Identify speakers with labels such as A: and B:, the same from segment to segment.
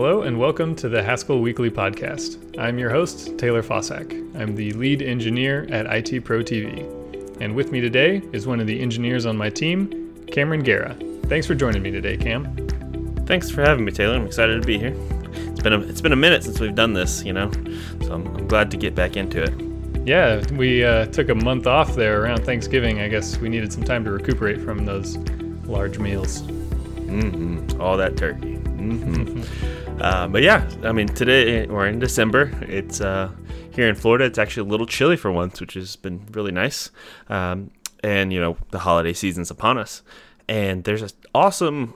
A: Hello and welcome to the Haskell Weekly Podcast. I'm your host, Taylor Fausak. I'm the lead engineer at IT Pro TV. And with me today is one of the engineers on my team, Cameron Gera. Thanks for joining me today, Cam.
B: Thanks for having me, Taylor. I'm excited to be here. It's been a, it's been a minute since we've done this, you know, so I'm, I'm glad to get back into it.
A: Yeah, we uh, took a month off there around Thanksgiving. I guess we needed some time to recuperate from those large meals.
B: Mm-hmm. All that turkey. Mm-hmm. uh, but yeah, I mean, today we're in December. It's uh, here in Florida. It's actually a little chilly for once, which has been really nice. Um, and you know, the holiday season's upon us. And there's an awesome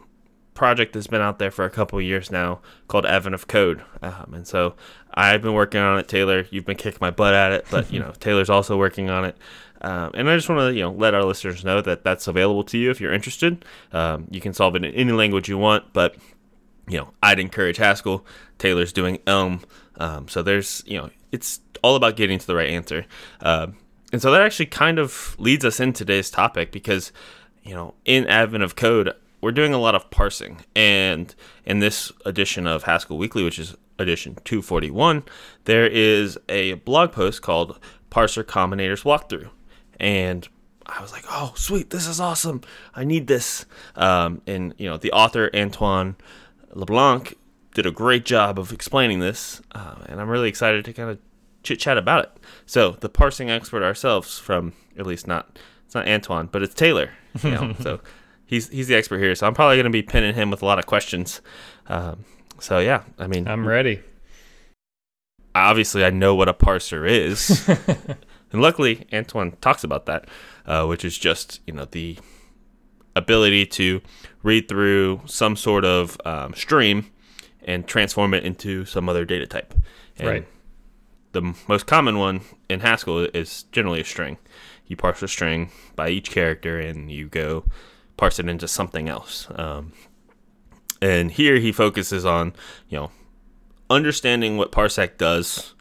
B: project that's been out there for a couple years now called Advent of Code. Um, and so I've been working on it. Taylor, you've been kicking my butt at it, but you know, Taylor's also working on it. Um, and I just want to you know let our listeners know that that's available to you if you're interested. Um, you can solve it in any language you want, but you know I'd encourage Haskell. Taylor's doing Elm, um, so there's you know it's all about getting to the right answer. Uh, and so that actually kind of leads us in today's topic because you know in Advent of Code we're doing a lot of parsing, and in this edition of Haskell Weekly, which is edition 241, there is a blog post called Parser Combinators Walkthrough and I was like, "Oh, sweet! This is awesome! I need this." Um, and you know, the author Antoine LeBlanc did a great job of explaining this, uh, and I'm really excited to kind of chit chat about it. So, the parsing expert ourselves, from at least not it's not Antoine, but it's Taylor. You know, so he's he's the expert here. So I'm probably going to be pinning him with a lot of questions. Um, so yeah, I mean,
A: I'm ready.
B: Obviously, I know what a parser is. And luckily, Antoine talks about that, uh, which is just you know the ability to read through some sort of um, stream and transform it into some other data type. And
A: right.
B: The most common one in Haskell is generally a string. You parse a string by each character, and you go parse it into something else. Um, and here he focuses on you know understanding what parsec does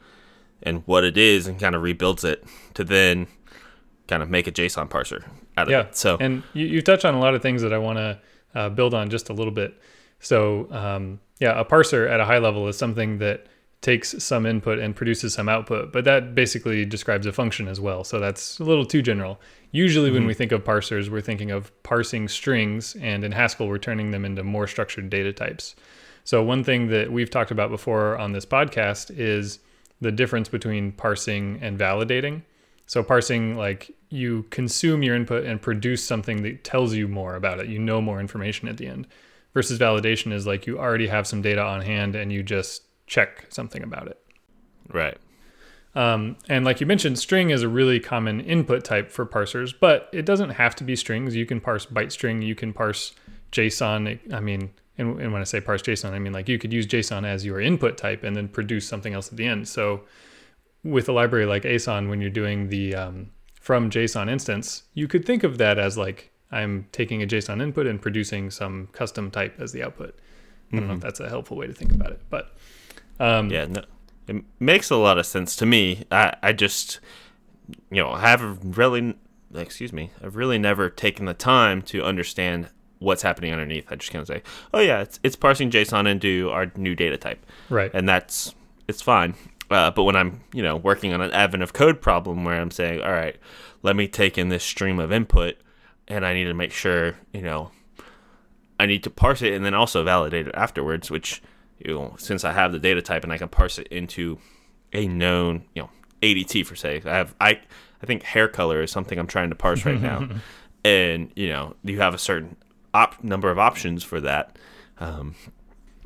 B: and what it is and kind of rebuilds it to then kind of make a JSON parser out of
A: yeah.
B: it. So
A: and you, you touch on a lot of things that I want to uh, build on just a little bit. So um, yeah, a parser at a high level is something that takes some input and produces some output, but that basically describes a function as well. So that's a little too general. Usually, mm-hmm. when we think of parsers, we're thinking of parsing strings, and in Haskell, we're turning them into more structured data types. So, one thing that we've talked about before on this podcast is the difference between parsing and validating. So parsing, like you consume your input and produce something that tells you more about it. You know more information at the end. Versus validation is like you already have some data on hand and you just check something about it.
B: Right.
A: Um, and like you mentioned, string is a really common input type for parsers, but it doesn't have to be strings. You can parse byte string, you can parse JSON. I mean, and, and when I say parse JSON, I mean like you could use JSON as your input type and then produce something else at the end. So with a library like Aeson, when you're doing the um, from JSON instance, you could think of that as like I'm taking a JSON input and producing some custom type as the output. I don't know if mm-hmm. that's a helpful way to think about it, but
B: um, yeah, no, it makes a lot of sense to me. I, I just, you know, I have really, excuse me, I've really never taken the time to understand what's happening underneath. I just kind of say, oh yeah, it's it's parsing JSON into our new data type,
A: right?
B: And that's it's fine. Uh, but when I'm you know working on an advent of code problem where I'm saying, all right, let me take in this stream of input, and I need to make sure you know I need to parse it and then also validate it afterwards. Which you know since I have the data type and I can parse it into a known you know ADT for say, I have I I think hair color is something I'm trying to parse right now. and you know you have a certain op- number of options for that, um,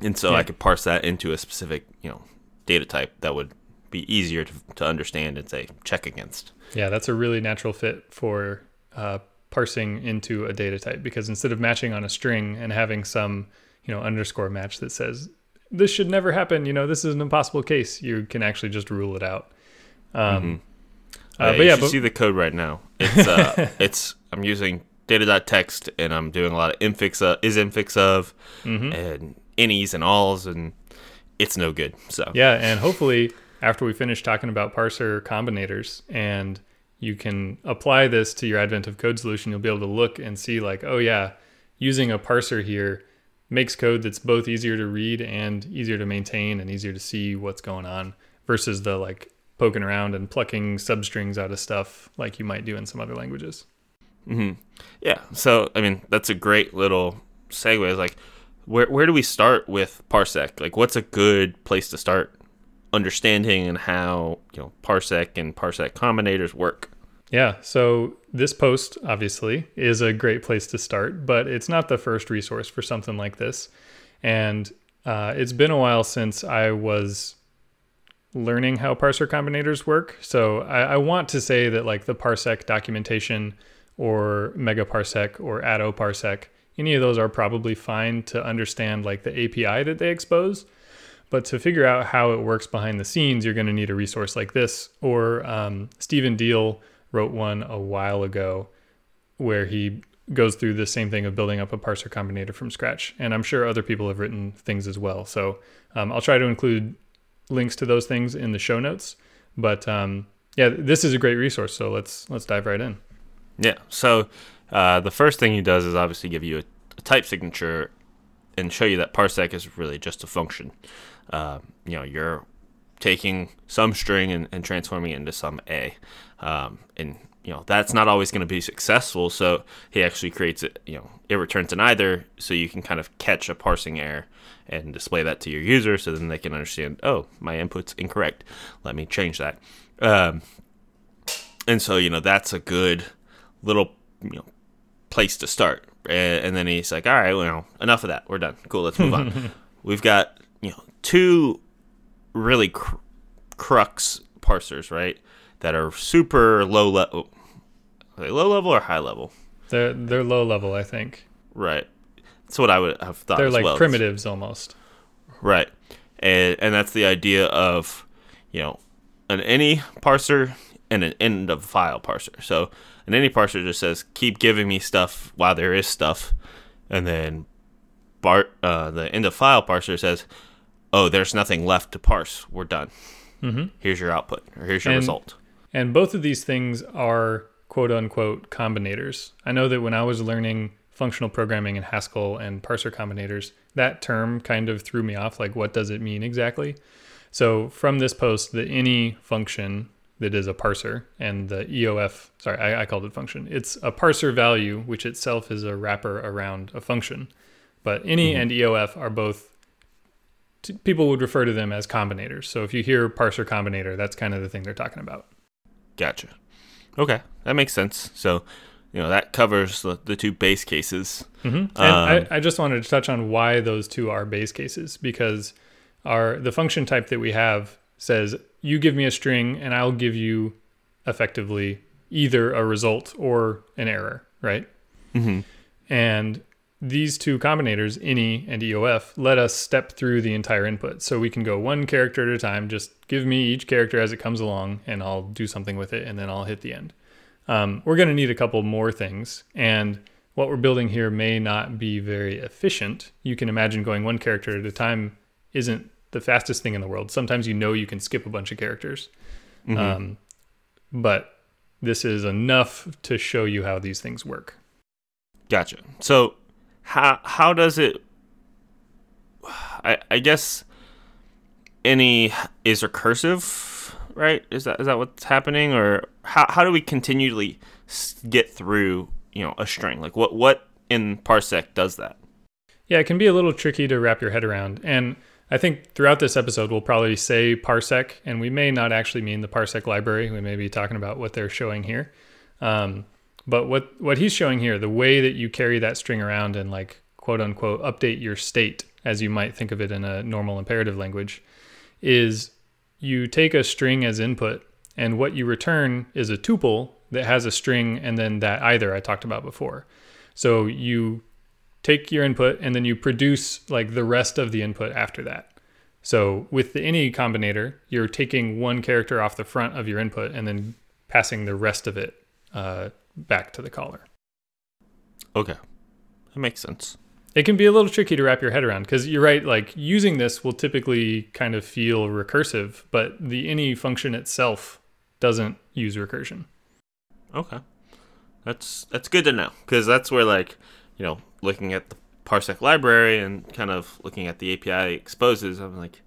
B: and so yeah. I could parse that into a specific you know data type that would be easier to, to understand and say check against.
A: Yeah, that's a really natural fit for uh, parsing into a data type because instead of matching on a string and having some you know underscore match that says this should never happen, you know this is an impossible case, you can actually just rule it out. Um,
B: mm-hmm. Uh, but yeah, but, see the code right now. It's uh, it's I'm using Data.Text and I'm doing a lot of infix of, is infix of mm-hmm. and innies and alls and it's no good. So
A: yeah, and hopefully after we finish talking about parser combinators and you can apply this to your advent of code solution, you'll be able to look and see like, oh yeah, using a parser here makes code that's both easier to read and easier to maintain and easier to see what's going on versus the like poking around and plucking substrings out of stuff like you might do in some other languages.
B: hmm Yeah. So I mean, that's a great little segue. Is like, where where do we start with Parsec? Like, what's a good place to start understanding and how you know Parsec and Parsec combinators work?
A: Yeah, so this post obviously is a great place to start, but it's not the first resource for something like this. And uh, it's been a while since I was learning how parser combinators work. So I, I want to say that like the parsec documentation or megaparsec or attoparsec, any of those are probably fine to understand like the API that they expose. But to figure out how it works behind the scenes, you're going to need a resource like this. Or um, Stephen Diehl wrote one a while ago where he goes through the same thing of building up a parser combinator from scratch. And I'm sure other people have written things as well. So um, I'll try to include links to those things in the show notes. But um, yeah, this is a great resource. So let's let's dive right in.
B: Yeah. So uh, the first thing he does is obviously give you a, a, type signature and show you that parsec is really just a function. Uh, you know, you're taking some string and, and transforming it into some a, um, and you know that's not always going to be successful. So he actually creates it. You know, it returns an either, so you can kind of catch a parsing error and display that to your user, so then they can understand. Oh, my input's incorrect. Let me change that. Um, and so you know that's a good little you know place to start. And, and then he's like, all right, well, enough of that. We're done. Cool. Let's move on. We've got you know two really cr- crux parsers, right? That are super low level. Oh, are they low level or high level?
A: They're they're low level, I think.
B: Right. That's what I would have thought.
A: They're like
B: well.
A: primitives almost.
B: Right. And and that's the idea of, you know, an any parser and an end of file parser. So an any parser just says keep giving me stuff while there is stuff, and then Bart uh, the end of file parser says, oh, there's nothing left to parse. We're done.
A: Mm-hmm.
B: Here's your output, or here's your
A: And-
B: result.
A: And both of these things are quote unquote combinators. I know that when I was learning functional programming in Haskell and parser combinators, that term kind of threw me off. Like, what does it mean exactly? So, from this post, the any function that is a parser and the EOF, sorry, I, I called it function. It's a parser value, which itself is a wrapper around a function. But any and EOF are both t- people would refer to them as combinators. So if you hear parser combinator, that's kind of the thing they're talking about.
B: Gotcha. Okay, that makes sense. So, you know, that covers the, the two base cases.
A: hmm And
B: Um,
A: I, I just wanted to touch on why those two are base cases because our the function type that we have says you give me a string and I'll give you effectively either a result or an error, right?
B: Mhm.
A: And these two combinators, any and EOF, let us step through the entire input. So we can go one character at a time. Just give me each character as it comes along, and I'll do something with it, and then I'll hit the end. Um, we're going to need a couple more things, and what we're building here may not be very efficient. You can imagine going one character at a time isn't the fastest thing in the world. Sometimes you know you can skip a bunch of characters, um, but this is enough to show you how these things work.
B: Gotcha. So, how how does it? I I guess any is recursive, right? Is that is that what's happening, or how how do we continually get through you know a string? Like what what in parsec does that?
A: Yeah, it can be a little tricky to wrap your head around. And I think throughout this episode, we'll probably say parsec, and we may not actually mean the parsec library. We may be talking about what they're showing here. Um, but what, what he's showing here, the way that you carry that string around and like quote unquote update your state, as you might think of it in a normal imperative language, is you take a string as input, and what you return is a tuple that has a string and then that either I talked about before. So you take your input and then you produce like the rest of the input after that. So with the any combinator, you're taking one character off the front of your input and then passing the rest of it uh, back to the caller.
B: Okay, that makes sense.
A: It can be a little tricky to wrap your head around because you're right. Like using this will typically kind of feel recursive, but the any function itself doesn't use recursion.
B: Okay, that's that's good to know because that's where like you know looking at the parsec library and kind of looking at the API exposes, I'm like,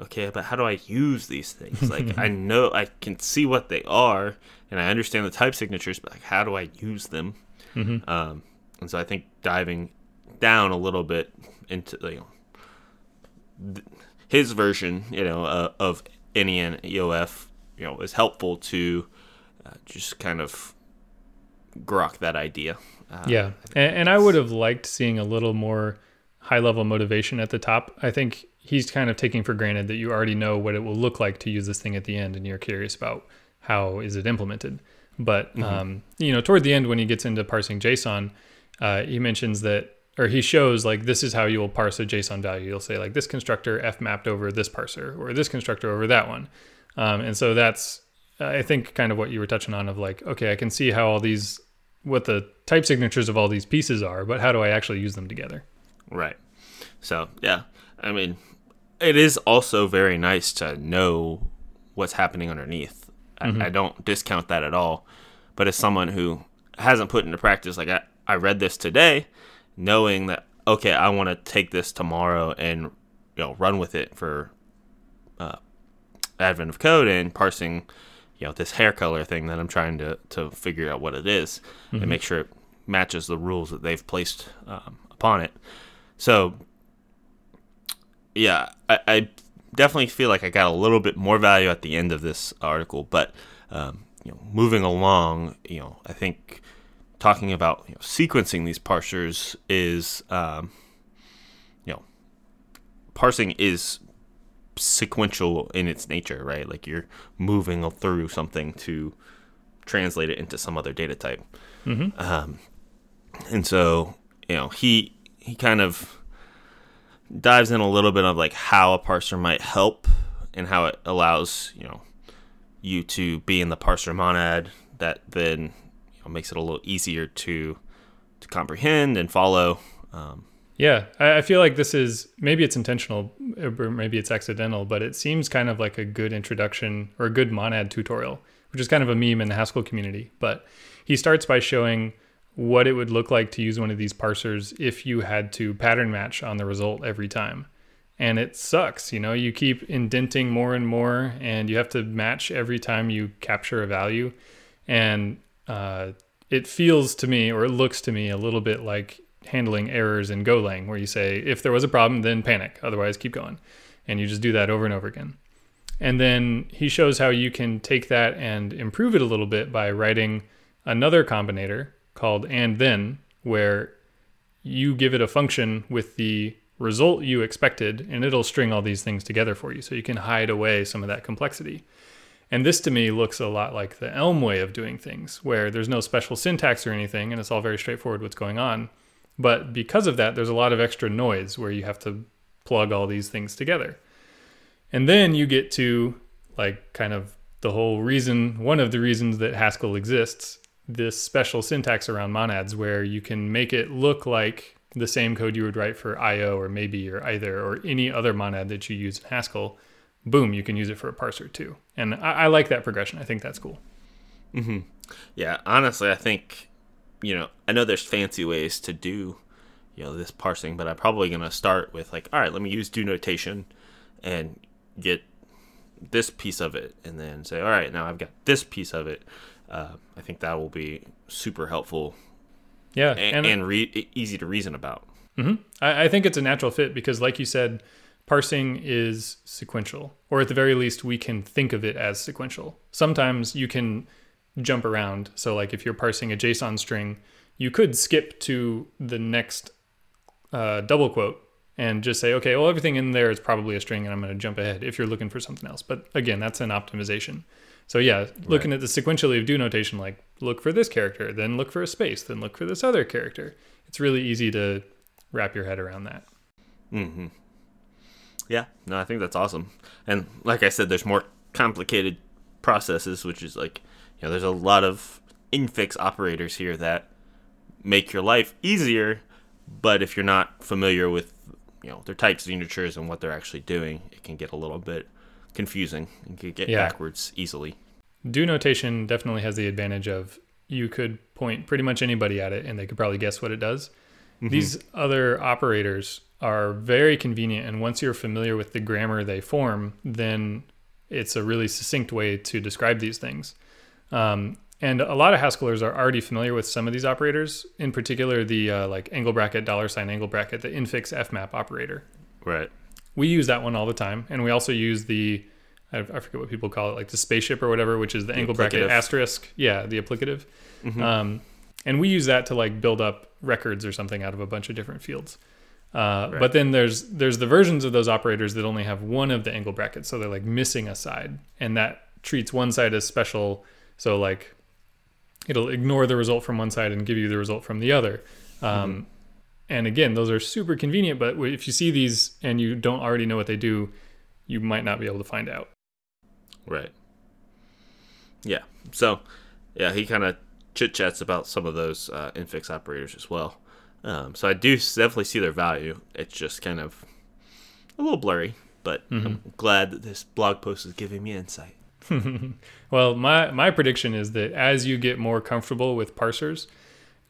B: okay, but how do I use these things? Like I know I can see what they are and I understand the type signatures, but like how do I use them?
A: Mm-hmm.
B: Um, and so I think diving down a little bit into you know th- his version, you know, uh, of NEN EOF, you know, is helpful to uh, just kind of grok that idea. Uh,
A: yeah, and, and I would have liked seeing a little more high level motivation at the top. I think he's kind of taking for granted that you already know what it will look like to use this thing at the end, and you're curious about how is it implemented. But
B: Mm-hmm.
A: um, you know, toward the end when he gets into parsing JSON, uh, he mentions that, or he shows like this is how you will parse a JSON value. You'll say like this constructor f mapped over this parser, or this constructor over that one, um, and so that's I think kind of what you were touching on of like, okay, I can see how all these what the type signatures of all these pieces are, but how do I actually use them together?
B: Right. So yeah, I mean, it is also very nice to know what's happening underneath. I, I don't discount that at all. But as someone who hasn't put into practice, like I, I read this today, knowing that okay, I want to take this tomorrow and you know run with it for uh, advent of code and parsing, you know, this hair color thing that I'm trying to to figure out what it is and make sure it matches the rules that they've placed um, upon it. So yeah, I, I definitely feel like I got a little bit more value at the end of this article, but um, you know, moving along, you know, I think talking about you know, sequencing these parsers is, um, you know, parsing is sequential in its nature, right? Like you're moving through something to translate it into some other data type.
A: Mm-hmm.
B: Um, and so, you know, he he kind of dives in a little bit of like how a parser might help and how it allows, you know, you to be in the parser monad that then you know, makes it a little easier to to comprehend and follow. Um,
A: Yeah, I, feel like this is maybe it's intentional or maybe it's accidental, but it seems kind of like a good introduction or a good monad tutorial, which is kind of a meme in the Haskell community. But he starts by showing what it would look like to use one of these parsers if you had to pattern match on the result every time. And it sucks, you know, you keep indenting more and more, and you have to match every time you capture a value. And uh, it feels to me, or it looks to me, a little bit like handling errors in Golang, where you say, if there was a problem, then panic, otherwise keep going. And you just do that over and over again. And then he shows how you can take that and improve it a little bit by writing another combinator called and then, where you give it a function with the result you expected, and it'll string all these things together for you. So you can hide away some of that complexity. And this to me looks a lot like the Elm way of doing things, where there's no special syntax or anything, and it's all very straightforward what's going on. But because of that, there's a lot of extra noise where you have to plug all these things together. And then you get to like kind of the whole reason, one of the reasons that Haskell exists, this special syntax around monads where you can make it look like the same code you would write for IO or maybe or either or any other monad that you use in Haskell. Boom, you can use it for a parser too. And I, I like that progression. I think that's cool.
B: Mm-hmm. Yeah, honestly, I think you know I know there's fancy ways to do you know this parsing, but I'm probably gonna start with like, all right, let me use do notation and get this piece of it, and then say, all right, now I've got this piece of it. Uh, I think that will be super helpful
A: Yeah,
B: and, and re- easy to reason about.
A: hmm I, I think it's a natural fit because, like you said, parsing is sequential, or at the very least, we can think of it as sequential. Sometimes you can jump around. So, like if you're parsing a JSON string, you could skip to the next uh, double quote and just say, okay, well, everything in there is probably a string, and I'm going to jump ahead if you're looking for something else. But again, that's an optimization. So yeah, looking at the sequentially of do notation, like look for this character, then look for a space, then look for this other character. It's really easy to wrap your head around that.
B: Mm-hmm. Yeah, no, I think that's awesome. And like I said, there's more complicated processes, which is like, you know, there's a lot of infix operators here that make your life easier. But if you're not familiar with, you know, their type signatures and what they're actually doing, it can get a little bit confusing and can get
A: Yeah.
B: backwards easily.
A: Do notation definitely has the advantage of you could point pretty much anybody at it and they could probably guess what it does. Mm-hmm. These other operators are very convenient, and once you're familiar with the grammar they form, then it's a really succinct way to describe these things. Um, and a lot of Haskellers are already familiar with some of these operators, in particular the uh, like angle bracket, dollar sign angle bracket, the infix fmap operator.
B: Right.
A: We use that one all the time, and we also use the I, forget what people call it, like the spaceship or whatever, which is the, angle bracket asterisk. Yeah, the applicative. Um, and we use that to like build up records or something out of a bunch of different fields. Uh,
B: Right.
A: But then there's there's the versions of those operators that only have one of the angle brackets, so they're like missing a side, and that treats one side as special. So like it'll ignore the result from one side and give you the result from the other. Um, And again, those are super convenient, but if you see these and you don't already know what they do, you might not be able to find out.
B: Right. Yeah. So, yeah, he kind of chit chats about some of those uh, infix operators as well. Um, so I do definitely see their value. It's just kind of a little blurry, but I'm glad that this blog post is giving me insight.
A: Well, my my prediction is that as you get more comfortable with parsers,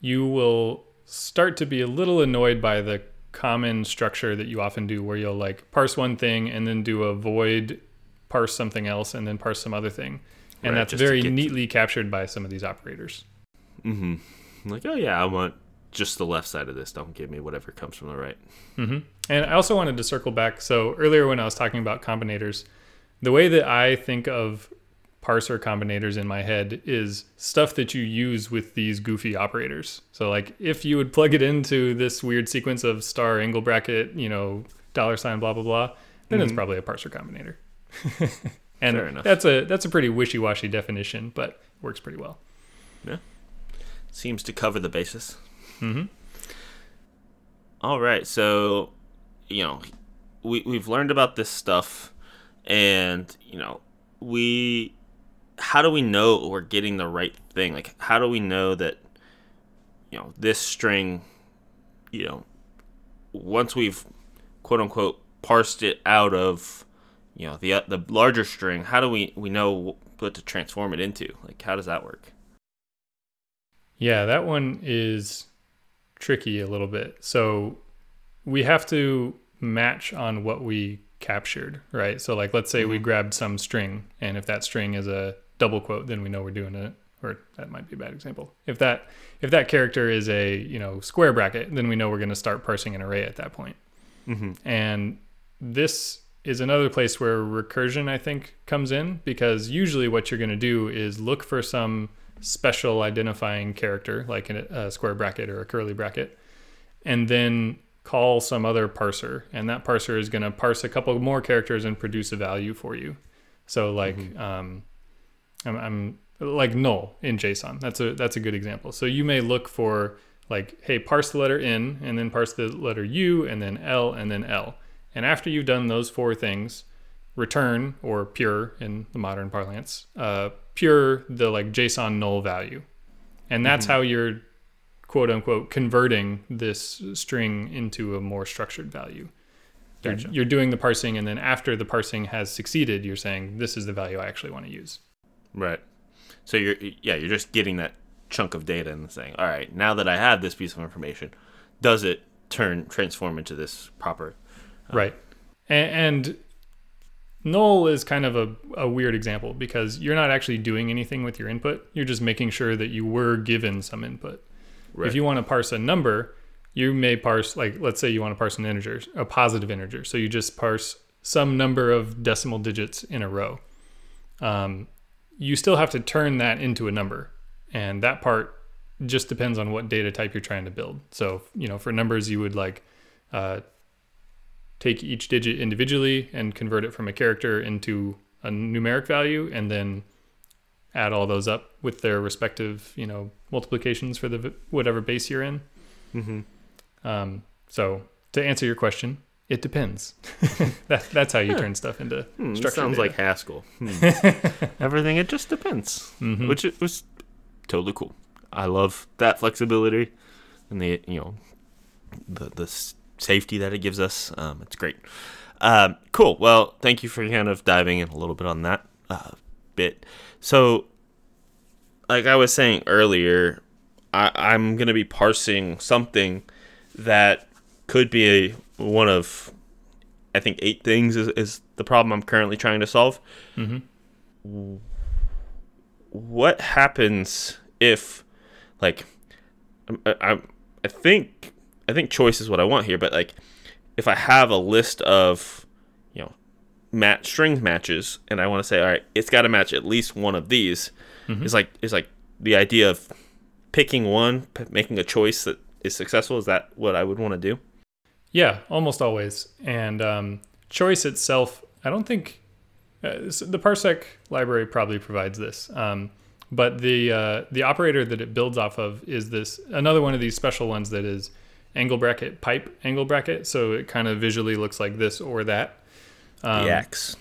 A: you will start to be a little annoyed by the common structure that you often do where you'll like parse one thing and then do a void parse something else and then parse some other thing. And
B: Right,
A: that's very
B: get to-
A: neatly captured by some of these operators.
B: Mm-hmm. Like, oh yeah, I want just the left side of this. Don't give me whatever comes from the right.
A: And I also wanted to circle back. So earlier when I was talking about combinators, the way that I think of parser combinators in my head is stuff that you use with these goofy operators. So like if you would plug it into this weird sequence of star angle bracket, you know, dollar sign blah blah blah, then it's probably a parser combinator. and that's a that's a pretty wishy-washy definition, but works pretty well. Yeah.
B: Seems to cover the basis.
A: Mm-hmm.
B: All right, so you know, we we've learned about this stuff, and you know, we how do we know we're getting the right thing? Like, how do we know that you know this string, you know, once we've quote unquote parsed it out of you know the the larger string, how do we we know what to transform it into? Like, how does that work?
A: Yeah, that one is tricky a little bit. So we have to match on what we captured, right? So like let's say we grabbed some string and if that string is a double quote, then we know we're doing it or that might be a bad example. If that if that character is a, you know, square bracket, then we know we're going to start parsing an array at that point.
B: Mm-hmm.
A: And this is another place where recursion, I think, comes in because usually what you're going to do is look for some special identifying character, like a, a square bracket or a curly bracket, and then call some other parser. And that parser is going to parse a couple more characters and produce a value for you. So, like, um, I'm, I'm like null in JSON. That's a that's a good example. So you may look for like, hey, parse the letter N and then parse the letter U and then L and then L. And after you've done those four things, return or pure in the modern parlance, uh, pure the like JSON null value. And that's how you're quote unquote converting this string into a more structured value. You're,
B: Gotcha.
A: you're doing the parsing, and then after the parsing has succeeded, you're saying this is the value I actually want to use.
B: Right. So you're yeah, you're just getting that chunk of data and saying, all right, now that I have this piece of information, does it turn transform into this proper?
A: Uh, right. And, and null is kind of a, a weird example because you're not actually doing anything with your input. You're just making sure that you were given some input.
B: Right.
A: If you want to parse a number, you may parse, like, let's say you want to parse an integer, a positive integer. So you just parse some number of decimal digits in a row. Um, you still have to turn that into a number. And that part just depends on what data type you're trying to build. So, you know, for numbers, you would like uh, take each digit individually and convert it from a character into a numeric value and then add all those up with their respective, you know, multiplications for the whatever base you're in.
B: mm-hmm.
A: Um, so to answer your question, it depends. that, that's how you turn stuff into
B: Hmm, sounds
A: data.
B: like Haskell. Hmm. Everything it just depends,
A: Mhm.
B: which it was totally cool. I love that flexibility and the you know the the safety that it gives us. Um, it's great. Um, cool. Well, thank you for kind of diving in a little bit on that uh, bit. So, like I was saying earlier, I, I'm gonna be parsing something that could be a one of I think eight things is, is the problem I'm currently trying to solve.
A: Mm-hmm.
B: What happens if, like, I, I, I think I think choice is what I want here, but like, if I have a list of, you know, match string matches, and I want to say, all right, it's got to match at least one of these.
A: Mhm.
B: It's like it's like the idea of picking one, p- making a choice that is successful. Is that what I would want to do?
A: Yeah, almost always. And um, choice itself, I don't think uh, the parsec library probably provides this. Um, but the uh, the operator that it builds off of is this another one of these special ones that is angle bracket pipe angle bracket. So it kind of visually looks like this or that. Um,
B: the axe.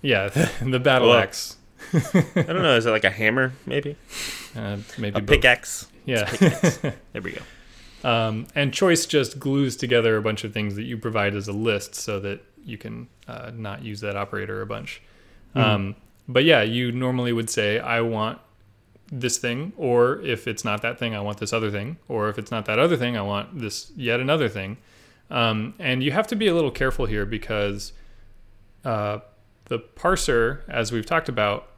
A: Yeah, the, battle
B: Well,
A: axe.
B: I don't know. Is it like a hammer? Maybe
A: Uh, maybe
B: a pickaxe.
A: Yeah.
B: There we go.
A: Um, and choice just glues together a bunch of things that you provide as a list so that you can uh, not use that operator a bunch. Um, but yeah, you normally would say, I want this thing, or if it's not that thing, I want this other thing, or if it's not that other thing, I want this yet another thing. Um, and you have to be a little careful here because uh, the parser, as we've talked about,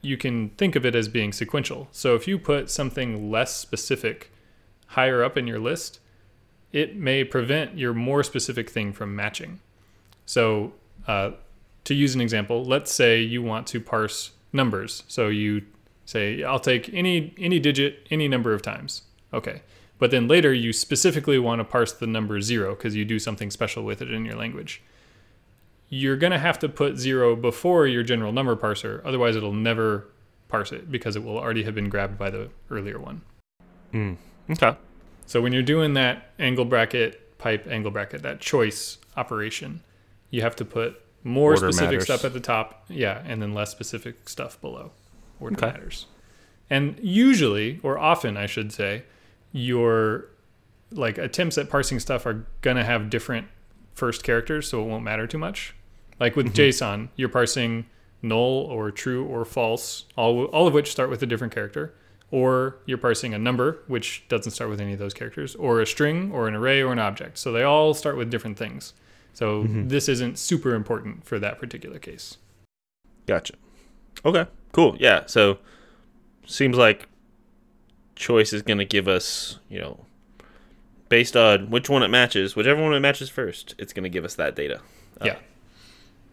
A: you can think of it as being sequential. So if you put something less specific higher up in your list, it may prevent your more specific thing from matching. So, uh, to use an example, let's say you want to parse numbers. So you say, "I'll take any any digit any number of times." Okay, but then later you specifically want to parse the number zero because you do something special with it in your language. You're gonna have to put zero before your general number parser, otherwise it'll never parse it because it will already have been grabbed by the earlier one.
B: Mm. Okay.
A: So when you're doing that angle bracket, pipe angle bracket, that choice operation, you have to put more
B: Order
A: specific
B: matters.
A: stuff at the top, yeah, and then less specific stuff below. Order
B: Okay.
A: matters. And usually, or often, I should say, your like attempts at parsing stuff are gonna have different first characters, so it won't matter too much. Like with JSON, you're parsing null or true or false, all all of which start with a different character or you're parsing a number, which doesn't start with any of those characters, or a string, or an array, or an object. So they all start with different things. So this isn't super important for that particular case.
B: Gotcha. Okay. Cool. Yeah. So seems like choice is going to give us, you know, based on which one it matches, whichever one it matches first, it's going to give us that data. Uh,
A: Yeah.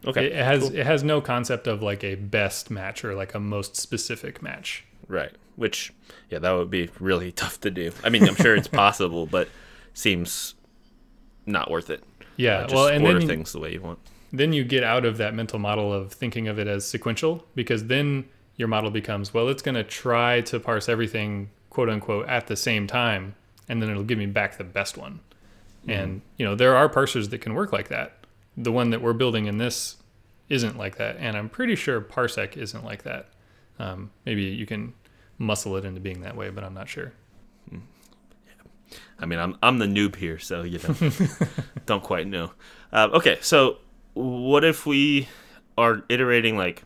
B: Okay.
A: It has
B: cool.
A: it has no concept of like a best match or like a most specific match.
B: Right. Which, yeah, that would be really tough to do. I mean, I'm sure it's possible, but seems not worth it.
A: Yeah.
B: Uh, just
A: well, and
B: order
A: then
B: things the way you want.
A: then you get out of that mental model of thinking of it as sequential because then your model becomes well it's going to try to parse everything quote unquote at the same time and then it'll give me back the best one and you know there are parsers that can work like that the one that we're building in this isn't like that and i'm pretty sure parsec isn't like that um, maybe you can muscle it into being that way but i'm not sure
B: I mean, I'm I'm the noob here, so you know, don't quite know. Um, okay, so what if we are iterating like,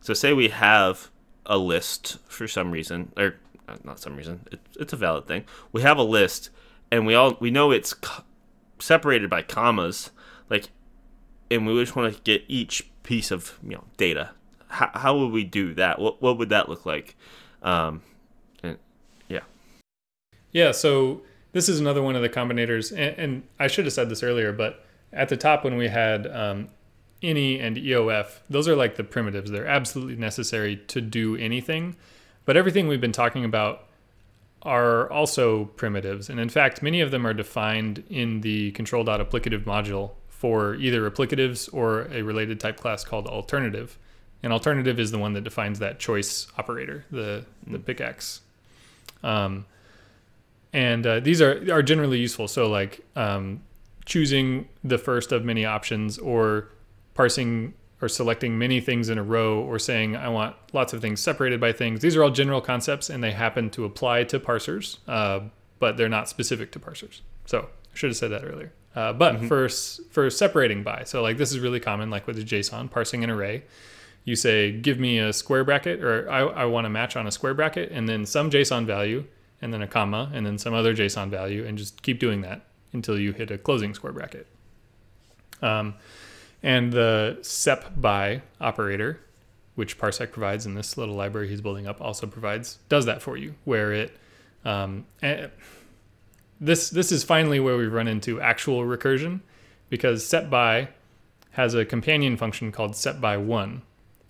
B: so say we have a list for some reason, or uh, not some reason, it, it's a valid thing. We have a list, and we all we know it's co- separated by commas, like, and we just want to get each piece of you know data. How, how would we do that? What what would that look like? Um, and, yeah.
A: Yeah, so this is another one of the combinators, and, and I should have said this earlier, but at the top when we had um, any and EOF, those are like the primitives. They're absolutely necessary to do anything, but everything we've been talking about are also primitives, and in fact, many of them are defined in the control.applicative module for either applicatives or a related type class called alternative. And alternative is the one that defines that choice operator, the the pickaxe. Um, and uh, these are are generally useful. So like um, choosing the first of many options, or parsing or selecting many things in a row, or saying I want lots of things separated by things. These are all general concepts, and they happen to apply to parsers, uh, but they're not specific to parsers. So I should have said that earlier. Uh, but for s- for separating by, so like this is really common, like with the JSON parsing an array. You say, give me a square bracket, or I, I want to match on a square bracket, and then some JSON value, and then a comma, and then some other JSON value, and just keep doing that. until you hit a closing square bracket. Um, and the sep by operator, which Parsec provides in this little library he's building up, also provides does that for you, where it um, this this is finally where we run into actual recursion, because sep by has a companion function called sep by one,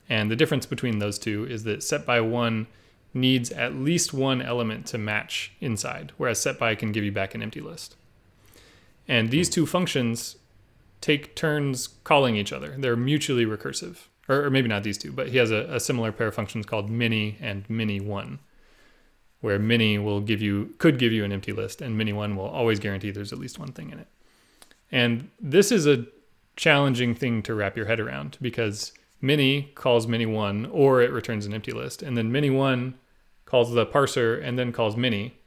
A: and the difference between those two is that sep by one needs at least one element to match inside, whereas sep by can give you back an empty list. And these two functions take turns calling each other. They're mutually recursive. Or, or maybe not these two, but he has a, a, similar pair of functions called many and many one, where many will give you could give you an empty list, and many one will always guarantee there's at least one thing in it. And this is a challenging thing to wrap your head around because many calls many one or it returns an empty list, and then many one calls the parser and then calls many,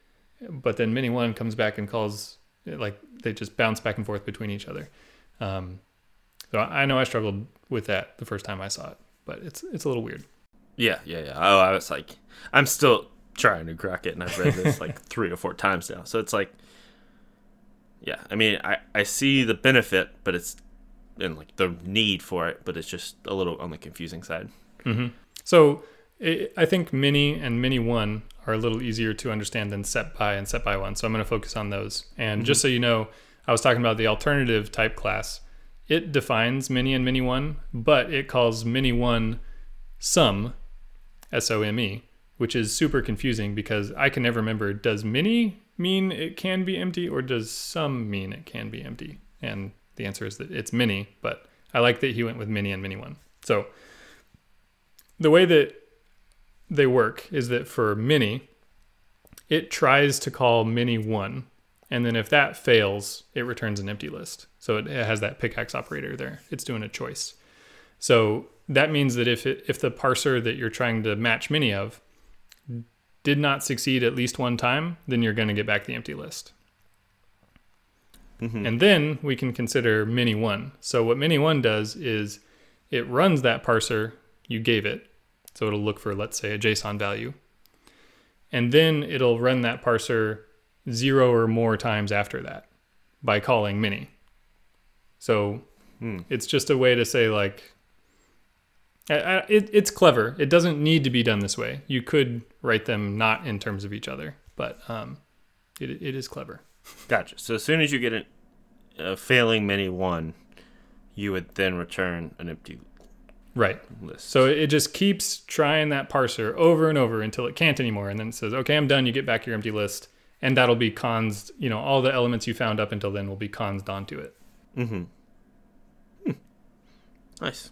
A: but then many one comes back and calls like they just bounce back and forth between each other. Um, so I know I struggled with that the first time I saw it, but it's it's a little weird.
B: Yeah, yeah, yeah. Oh, I was like, I'm still trying to crack it, and I've read this like three or four times now. So it's like, yeah. I mean, I I see the benefit, but it's and like the need for it, but it's just a little on the confusing side.
A: Mm-hmm. So it, I think Many and Many One are a little easier to understand than sep by and sep by One. So I'm going to focus on those. And mm-hmm. just so you know, I was talking about the alternative type class. It defines Many and Many One, but it calls Many One some, S O M E, which is super confusing because I can never remember does Many mean it can be empty or does some mean it can be empty? And the answer is that it's many, but I like that he went with many and many one. So the way that they work is that for many, it tries to call many one. And then if that fails, it returns an empty list. So it, has that pickaxe operator there. It's doing a choice. So that means that if it, if the parser that you're trying to match many of did not succeed at least one time, then you're going to get back the empty list. Mm-hmm. And then we can consider Many 1. So what Many 1 does is it runs that parser you gave it. So it'll look for, let's say, a JSON value. And then it'll run that parser zero or more times after that by calling Many. So hmm. it's just a way to say, like, it, it's clever. It doesn't need to be done this way. You could write them not in terms of each other, but um, it, it is clever.
B: Gotcha. So as soon as you get a, a failing many one, you would then return an empty
A: right list. So it just keeps trying that parser over and over until it can't anymore, and then it says, "Okay, I'm done. You get back your empty list." And that'll be cons. You know, all the elements you found up until then will be cons onto it.
B: Mm-hmm. Hmm. Nice.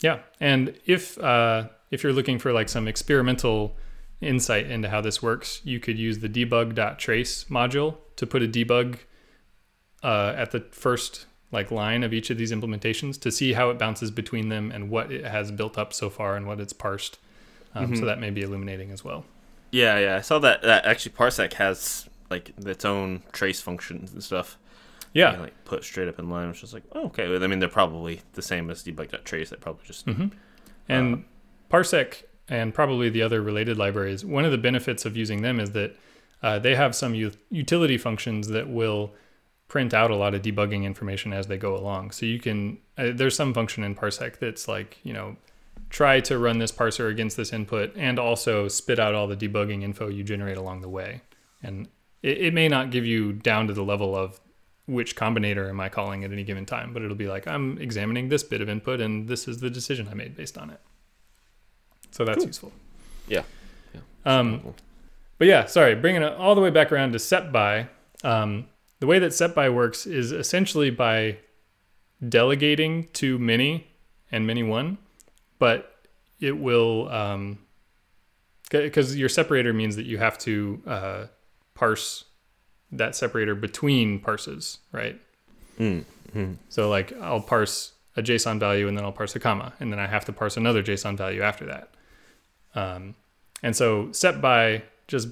A: Yeah, and if uh, if you're looking for like some experimental insight into how this works, you could use the debug.trace module to put a debug uh, at the first like line of each of these implementations to see how it bounces between them and what it has built up so far and what it's parsed. Um, mm-hmm. So that may be illuminating as well.
B: Yeah, yeah, I saw that. That actually Parsec has like its own trace functions and stuff.
A: Yeah,
B: you like put straight up in line, which is like, oh, okay. I mean, they're probably the same as debug.trace. They probably just
A: mm-hmm. and uh, Parsec and probably the other related libraries. One of the benefits of using them is that uh, they have some u- utility functions that will print out a lot of debugging information as they go along. So you can uh, there's some function in Parsec that's like you know try to run this parser against this input and also spit out all the debugging info you generate along the way. And it, it may not give you down to the level of which combinator am I calling at any given time, but it'll be like I'm examining this bit of input and this is the decision I made based on it. So that's cool. useful.
B: Yeah.
A: yeah. Um, but yeah, sorry, bringing it all the way back around to sep by. Um, the way that sep by works is essentially by delegating to many and many one, but it will because um, your separator means that you have to uh, parse that separator between parses, right?
B: Mm-hmm.
A: So like I'll parse a JSON value and then I'll parse a comma, and then I have to parse another JSON value after that. Um, and so sep by just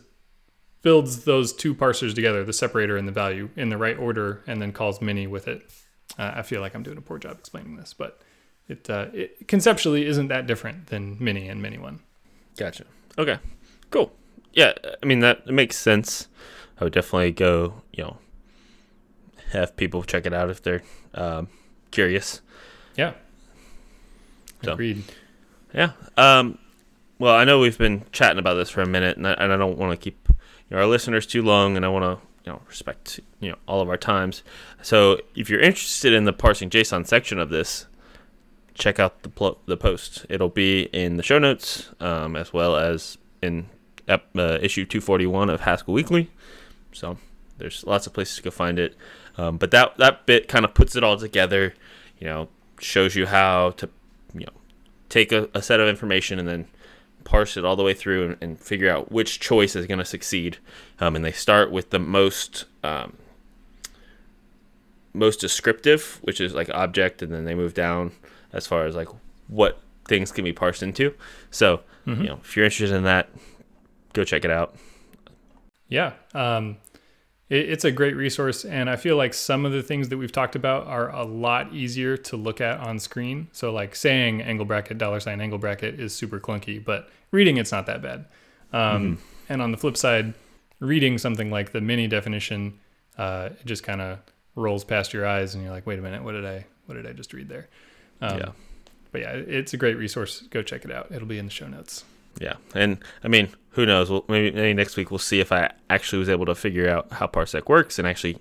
A: builds those two parsers together, the separator and the value, in the right order, and then calls many with it. Uh, I feel like I'm doing a poor job explaining this, but it, uh, it conceptually isn't that different than many and many one.
B: Gotcha. Okay. Cool. Yeah, I mean that makes sense. I would definitely go, you know, have people check it out if they're um, curious.
A: Yeah.
B: So-
A: Agreed.
B: Yeah. Um, well, I know we've been chatting about this for a minute, and I, and I don't want to keep you know, our listeners too long, and I want to you know respect you know all of our times. So if you're interested in the parsing JSON section of this, check out the pl- the post. It'll be in the show notes um, as well as in ep- uh, issue 241 of Haskell Weekly. So there's lots of places to go find it. Um, but that that bit kind of puts it all together. You know, shows you how to you know take a, a set of information and then parse it all the way through and, and figure out which choice is going to succeed. Um, and they start with the most um, most descriptive, which is like object, and then they move down as far as like what things can be parsed into. So
A: Mhm.
B: you know, if you're interested in that, go check it out.
A: Yeah. Um, it, it's a great resource. And I feel like some of the things that we've talked about are a lot easier to look at on screen. So, like saying angle bracket, dollar sign angle bracket is super clunky, but reading it's not that bad. Um, And on the flip side, reading something like the many definition, uh, it just kind of rolls past your eyes and you're like, wait a minute, what did I, what did I just read there? Um,
B: Yeah.
A: But yeah, it's a great resource. Go check it out. It'll be in the show notes.
B: Yeah, and I mean, who knows? Well, maybe, maybe next week we'll see if I actually was able to figure out how Parsec works and actually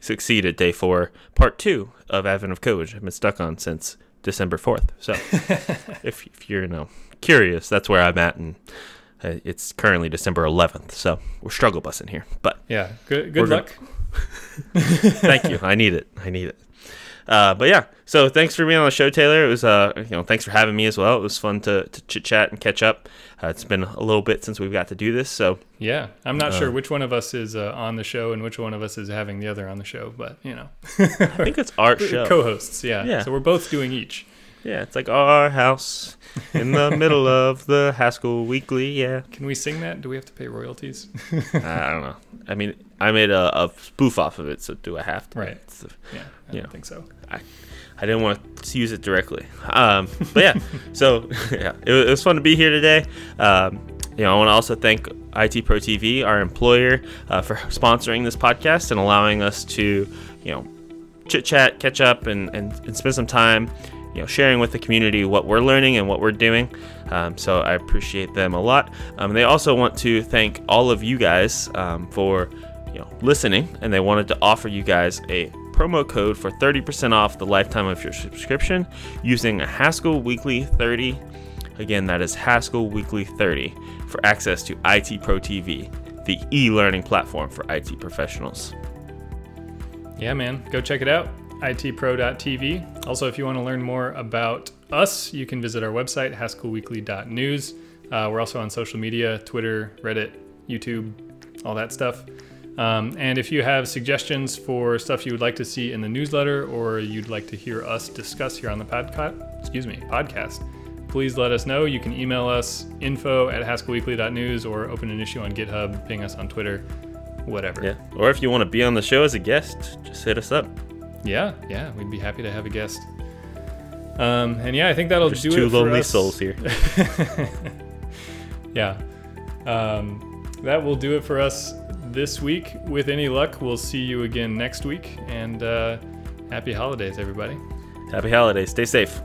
B: succeed at day four, part two of Advent of Code, which I've been stuck on since December fourth. So, if, if you're you know curious, that's where I'm at, and uh, it's currently December eleventh. So we're struggle bussing here, but
A: Yeah. Good, good
B: We're gonna-
A: luck.
B: thank you. I need it. I need it. Uh, but yeah, so thanks for being on the show, Taylor. It was, uh, you know, thanks for having me as well. It was fun to, to chit chat and catch up. Uh, it's been a little bit since we've got to do this, so
A: Yeah, I'm not sure
B: Uh,
A: which one of us is uh, on the show and which one of us is having the other on the show, but you know,
B: I think it's our show.
A: co-hosts. Yeah.
B: Yeah.
A: So we're both doing each.
B: Yeah, it's like our house in the middle of the Haskell Weekly. Yeah,
A: Can we sing that? Do we have to pay royalties?
B: I don't know. I mean, I made a, a spoof off of it, so do I have to?
A: Right.
B: It's-
A: yeah, I
B: Yeah.
A: don't think so.
B: I didn't want to use it directly. Um, but yeah, so yeah, it, it was fun to be here today. Um, you know, I want to also thank IT Pro TV, our employer, uh, for sponsoring this podcast and allowing us to, you know, chit chat, catch up, and, and, and spend some time, you know, sharing with the community what we're learning and what we're doing. Um, so I appreciate them a lot. Um, they also want to thank all of you guys um, for, you know, listening, and they wanted to offer you guys a promo code for 30% off the lifetime of your subscription using Haskell Weekly 30. Again, that is Haskell Weekly 30 for access to IT Pro TV, the e-learning platform for IT professionals.
A: Yeah, man, go check it out. itpro.tv. Also, if you want to learn more about us, you can visit our website, haskellweekly.news. Uh, we're also on social media Twitter, Reddit, YouTube, all that stuff. Um, and if you have suggestions for stuff you would like to see in the newsletter or you'd like to hear us discuss here on the podcast, excuse me, podcast, please let us know. You can email us info at haskellweekly.news or open an issue on GitHub, ping us on Twitter, whatever.
B: Yeah. Or if you want to be on the show as a guest, just hit us up.
A: Yeah, yeah, we'd be happy to have a guest. Um, and yeah, I think that'll
B: There's
A: do
B: two
A: it for
B: lonely
A: us.
B: souls here.
A: Yeah, um, that will do it for us this week. With any luck, we'll see you again next week. And uh, happy holidays, everybody.
B: Happy holidays. Stay safe.